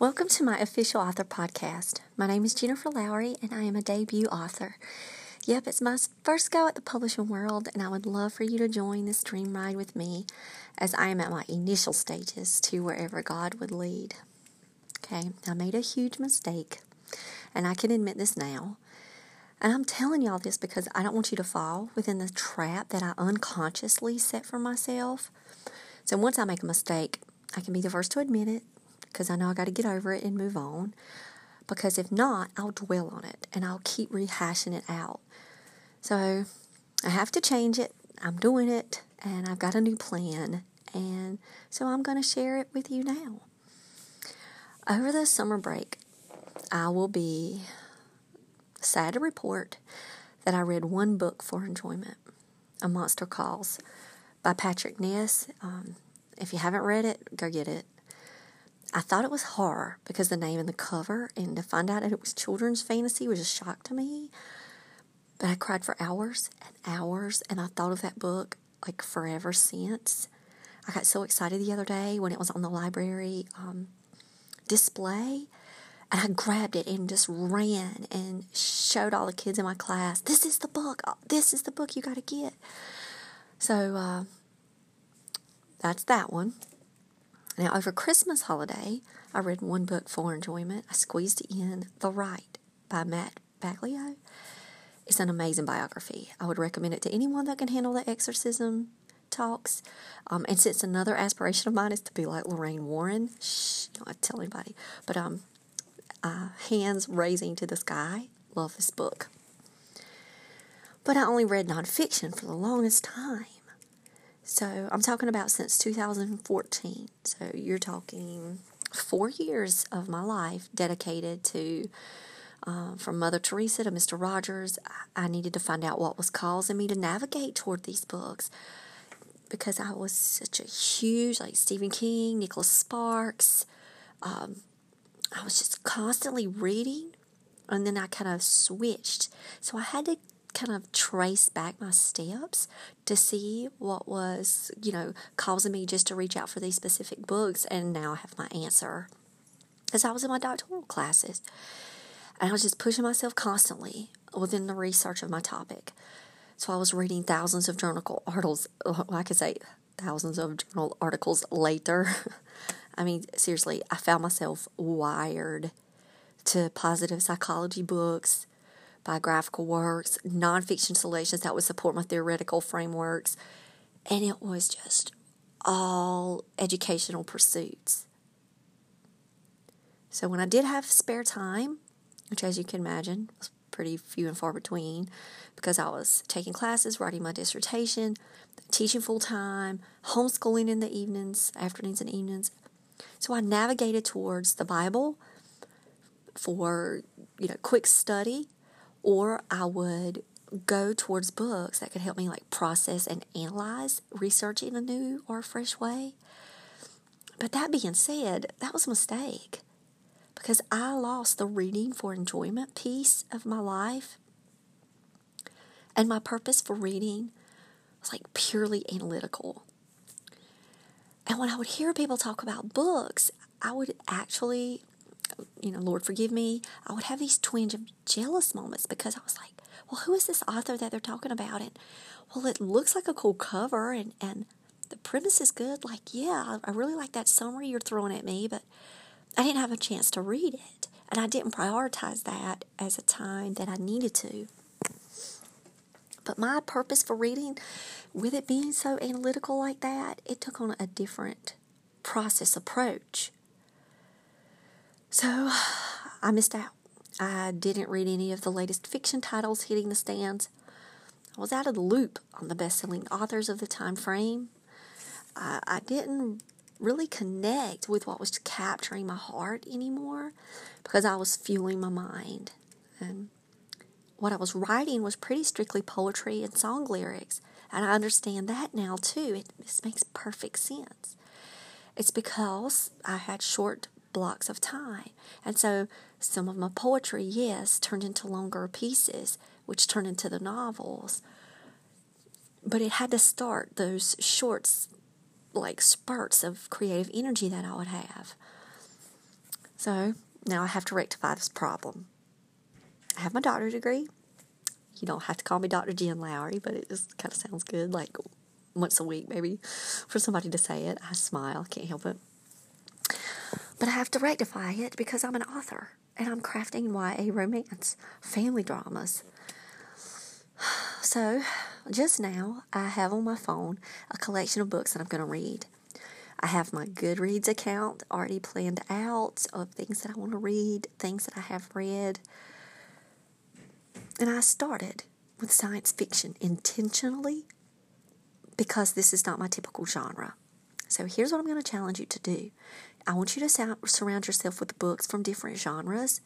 Welcome to my official author podcast. My name is Jennifer Lowry, and I am a debut author. Yep, it's my first go at the publishing world, and I would love for you to join this dream ride with me as I am at my initial stages to wherever God would lead. Okay, I made a huge mistake, and I can admit this now. And I'm telling y'all this because I don't want you to fall within the trap that I unconsciously set for myself. So once I make a mistake, I can be the first to admit it because I know I got to get over it and move on. Because if not, I'll dwell on it and I'll keep rehashing it out. So I have to change it. I'm doing it and I've got a new plan. And so I'm going to share it with you now. Over the summer break, I will be sad to report that I read one book for enjoyment A Monster Calls by Patrick Ness. Um, if you haven't read it, go get it. I thought it was horror because the name and the cover, and to find out that it was children's fantasy was a shock to me. But I cried for hours and hours, and I thought of that book like forever since. I got so excited the other day when it was on the library um, display, and I grabbed it and just ran and showed all the kids in my class, "This is the book. This is the book you got to get." So uh, that's that one. Now, over Christmas holiday, I read one book for enjoyment. I squeezed in The Rite by Matt Baglio. It's an amazing biography. I would recommend it to anyone that can handle the exorcism talks. Um, and since another aspiration of mine is to be like Lorraine Warren, shh, don't tell anybody. But um, uh, hands raising to the sky. Love this book. But I only read nonfiction for the longest time. So I'm talking about since 2014. So you're talking four years of my life dedicated to, uh, from Mother Teresa to Mr. Rogers. I needed to find out what was causing me to navigate toward these books because I was such a huge, like Stephen King, Nicholas Sparks. Um, I was just constantly reading, and then I kind of switched. So I had to kind of trace back my steps to see what was, you know, causing me just to reach out for these specific books. And now I have my answer. Because I was in my doctoral classes and I was just pushing myself constantly within the research of my topic. So I was reading thousands of journal articles, I could say thousands of journal articles later. I mean, seriously, I found myself wired to positive psychology books biographical works, nonfiction selections that would support my theoretical frameworks, and it was just all educational pursuits. So when I did have spare time, which as you can imagine was pretty few and far between because I was taking classes, writing my dissertation, teaching full time, homeschooling in the evenings, afternoons and evenings. So I navigated towards the Bible for, you know, quick study or I would go towards books that could help me like process and analyze research in a new or fresh way. But that being said, that was a mistake because I lost the reading for enjoyment piece of my life. And my purpose for reading was like purely analytical. And when I would hear people talk about books, I would actually you know, Lord forgive me, I would have these twinge of jealous moments because I was like, well, who is this author that they're talking about? And well, it looks like a cool cover and, and the premise is good. Like, yeah, I really like that summary you're throwing at me, but I didn't have a chance to read it. And I didn't prioritize that as a time that I needed to. But my purpose for reading, with it being so analytical like that, it took on a different process approach. So I missed out. I didn't read any of the latest fiction titles hitting the stands. I was out of the loop on the best selling authors of the time frame. I, I didn't really connect with what was capturing my heart anymore because I was fueling my mind. And what I was writing was pretty strictly poetry and song lyrics. And I understand that now too. It, this makes perfect sense. It's because I had short blocks of time. And so some of my poetry, yes, turned into longer pieces, which turned into the novels. But it had to start those shorts, like spurts of creative energy that I would have. So now I have to rectify this problem. I have my doctorate degree. You don't have to call me Dr. Jen Lowry, but it just kind of sounds good, like once a week maybe, for somebody to say it. I smile, can't help it. But I have to rectify it because I'm an author and I'm crafting YA romance, family dramas. So, just now, I have on my phone a collection of books that I'm going to read. I have my Goodreads account already planned out of things that I want to read, things that I have read. And I started with science fiction intentionally because this is not my typical genre. So here's what I'm going to challenge you to do. I want you to surround yourself with books from different genres,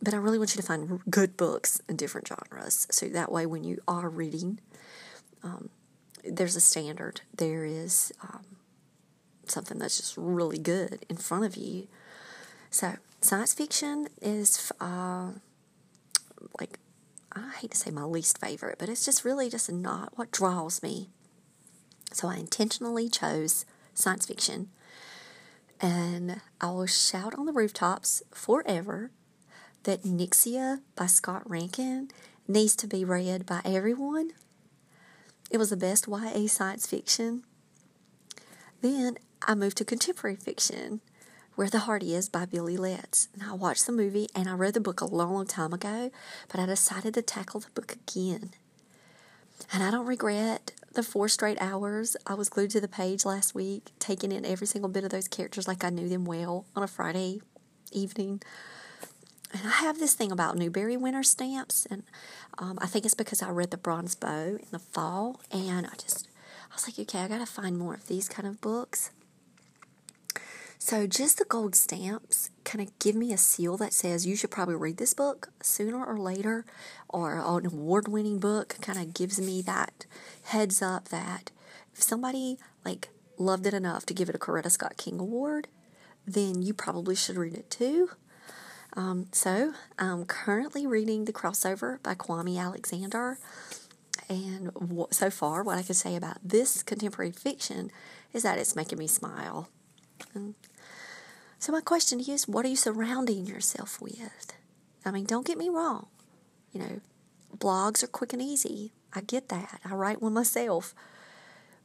but I really want you to find good books in different genres. So that way, when you are reading, um, there's a standard. There is um, something that's just really good in front of you. So, science fiction is uh, like, I hate to say my least favorite, but it's just really just not what draws me. So, I intentionally chose science fiction. And I will shout on the rooftops forever that Nyxia by Scott Rankin needs to be read by everyone. It was the best YA science fiction. Then I moved to contemporary fiction, Where the Heart Is by Billie Letts. And I watched the movie and I read the book a long, long time ago, but I decided to tackle the book again. And I don't regret the four straight hours I was glued to the page last week, taking in every single bit of those characters like I knew them well on a Friday evening. And I have this thing about Newbery winter stamps, and um, I think it's because I read The Bronze Bow in the fall, and I just, I was like, okay, I gotta find more of these kind of books. So just the gold stamps kind of give me a seal that says you should probably read this book sooner or later, or an award winning book kind of gives me that heads up that if somebody like loved it enough to give it a Coretta Scott King Award, then you probably should read it too. Um, so I'm currently reading The Crossover by Kwame Alexander. And so far, what I can say about this contemporary fiction is that it's making me smile. So, my question to you is what are you surrounding yourself with? I mean, don't get me wrong. You know, blogs are quick and easy. I get that. I write one myself.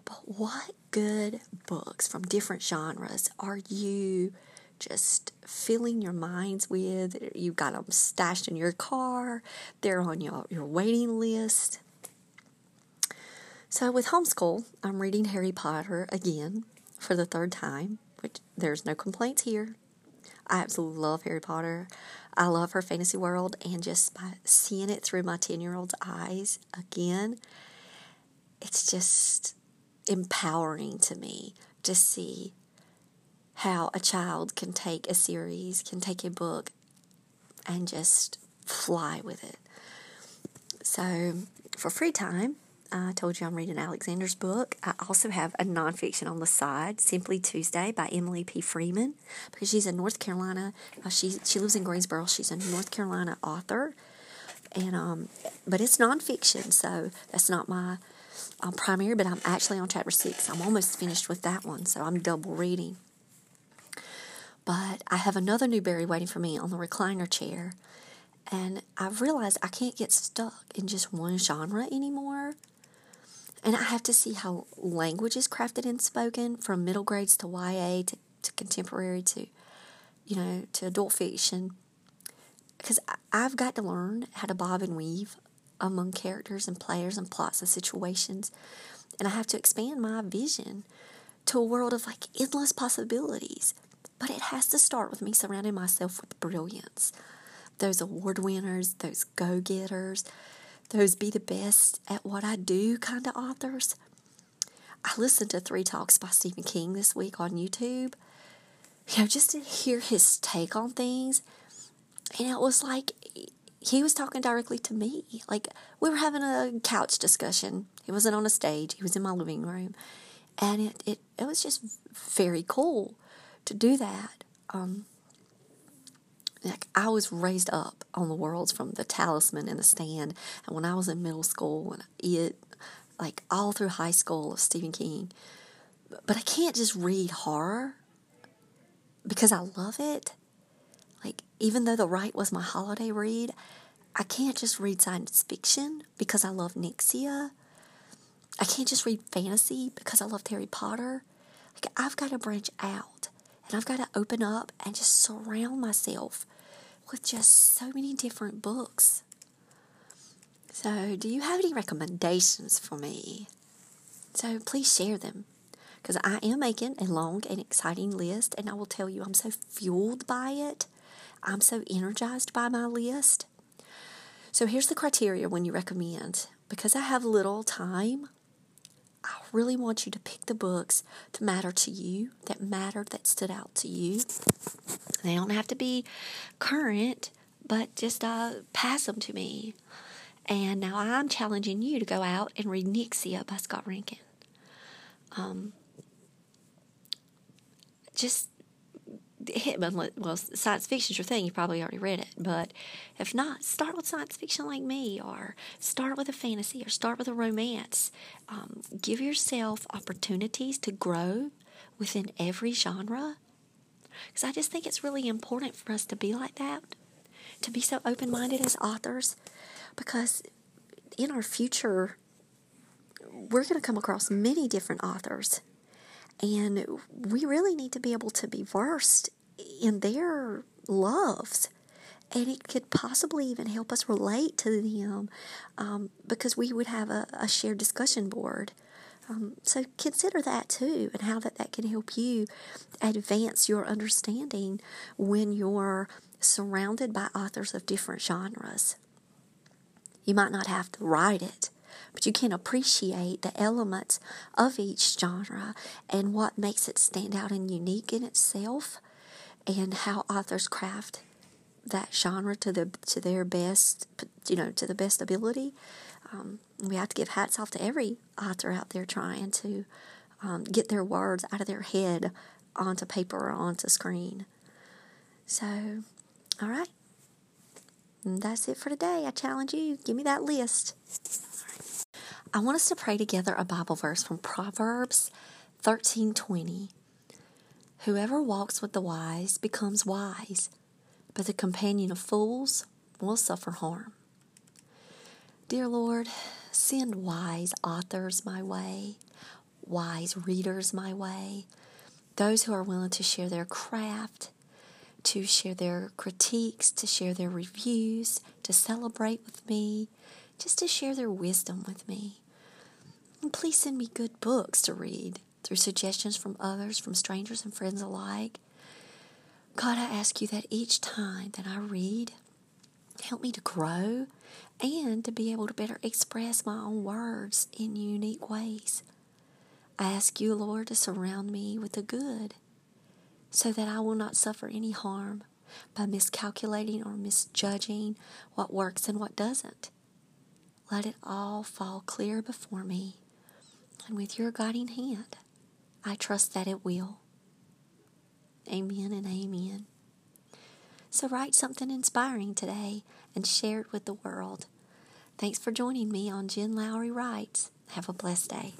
But what good books from different genres are you just filling your minds with? You've got them stashed in your car, they're on your, your waiting list. So, with homeschool, I'm reading Harry Potter again for the third time which there's no complaints here. I absolutely love Harry Potter. I love her fantasy world, and just by seeing it through my 10 year old's eyes again, it's just empowering to me to see how a child can take a series, can take a book, and just fly with it. So, for free time, I told you I'm reading Alexander's book. I also have a nonfiction on the side, Simply Tuesday by Emily P. Freeman, because she's a North Carolina. Uh, she she lives in Greensboro. She's a North Carolina author, and um, but it's nonfiction, so that's not my um, primary. But I'm actually on chapter six. I'm almost finished with that one, so I'm double reading. But I have another Newbery waiting for me on the recliner chair, and I've realized I can't get stuck in just one genre anymore. And I have to see how language is crafted and spoken from middle grades to YA to, to contemporary to, you know, to adult fiction. Because I've got to learn how to bob and weave among characters and players and plots and situations. And I have to expand my vision to a world of like endless possibilities. But it has to start with me surrounding myself with brilliance. Those award winners, those go getters, those be the best at what I do kind of authors. I listened to three talks by Stephen King this week on YouTube, you know, just to hear his take on things. And it was like he was talking directly to me. Like we were having a couch discussion. He wasn't on a stage, he was in my living room. And it, it, it was just very cool to do that. Um, like I was raised up on the worlds from the Talisman and the Stand, and when I was in middle school and it, like all through high school of Stephen King, but I can't just read horror because I love it. Like, even though The Rite was my holiday read, I can't just read science fiction because I love Nyxia. I can't just read fantasy because I love Harry Potter. Like, I've got to branch out and I've got to open up and just surround myself with just so many different books. So, do you have any recommendations for me? So, please share them because I am making a long and exciting list, and I will tell you, I'm so fueled by it. I'm so energized by my list. So, here's the criteria when you recommend. Because I have little time, I really want you to pick the books that matter to you, that mattered, that stood out to you. They don't have to be current, but just uh, pass them to me. And now I'm challenging you to go out and read Nyxia by Scott Rankin. Um, just well science fiction's your thing you probably already read it. But if not start with science fiction like me or start with a fantasy or start with a romance. Um, give yourself opportunities to grow within every genre. Because i just think it's really important for us to be like that to be so open-minded as authors because in our future we're going to come across many different authors and we really need to be able to be versed in their loves. And it could possibly even help us relate to them um, because we would have a, a shared discussion board. Um, so consider that too and how that, that can help you advance your understanding when you're surrounded by authors of different genres. You might not have to write it, but you can appreciate the elements of each genre and what makes it stand out and unique in itself and how authors craft that genre to the to their best you know to the best ability. Um, we have to give hats off to every author out there trying to um, get their words out of their head onto paper or onto screen. So all right. That's it for today. I challenge you. Give me that list. I want us to pray together a Bible verse from Proverbs 13:20. Whoever walks with the wise becomes wise, but the companion of fools will suffer harm. Dear Lord, send wise authors my way, wise readers my way, those who are willing to share their craft, to share their critiques, to share their reviews, to celebrate with me, just to share their wisdom with me. And please send me good books to read through suggestions from others, from strangers and friends alike. God, I ask you that each time that I read, help me to grow and to be able to better express my own words in unique ways. I ask you, Lord, to surround me with the good so that I will not suffer any harm by miscalculating or misjudging what works and what doesn't. Let it all fall clear before me. And with your guiding hand, I trust that it will. Amen and amen. So write something inspiring today and share it with the world. Thanks for joining me on Jen Lowry Writes. Have a blessed day.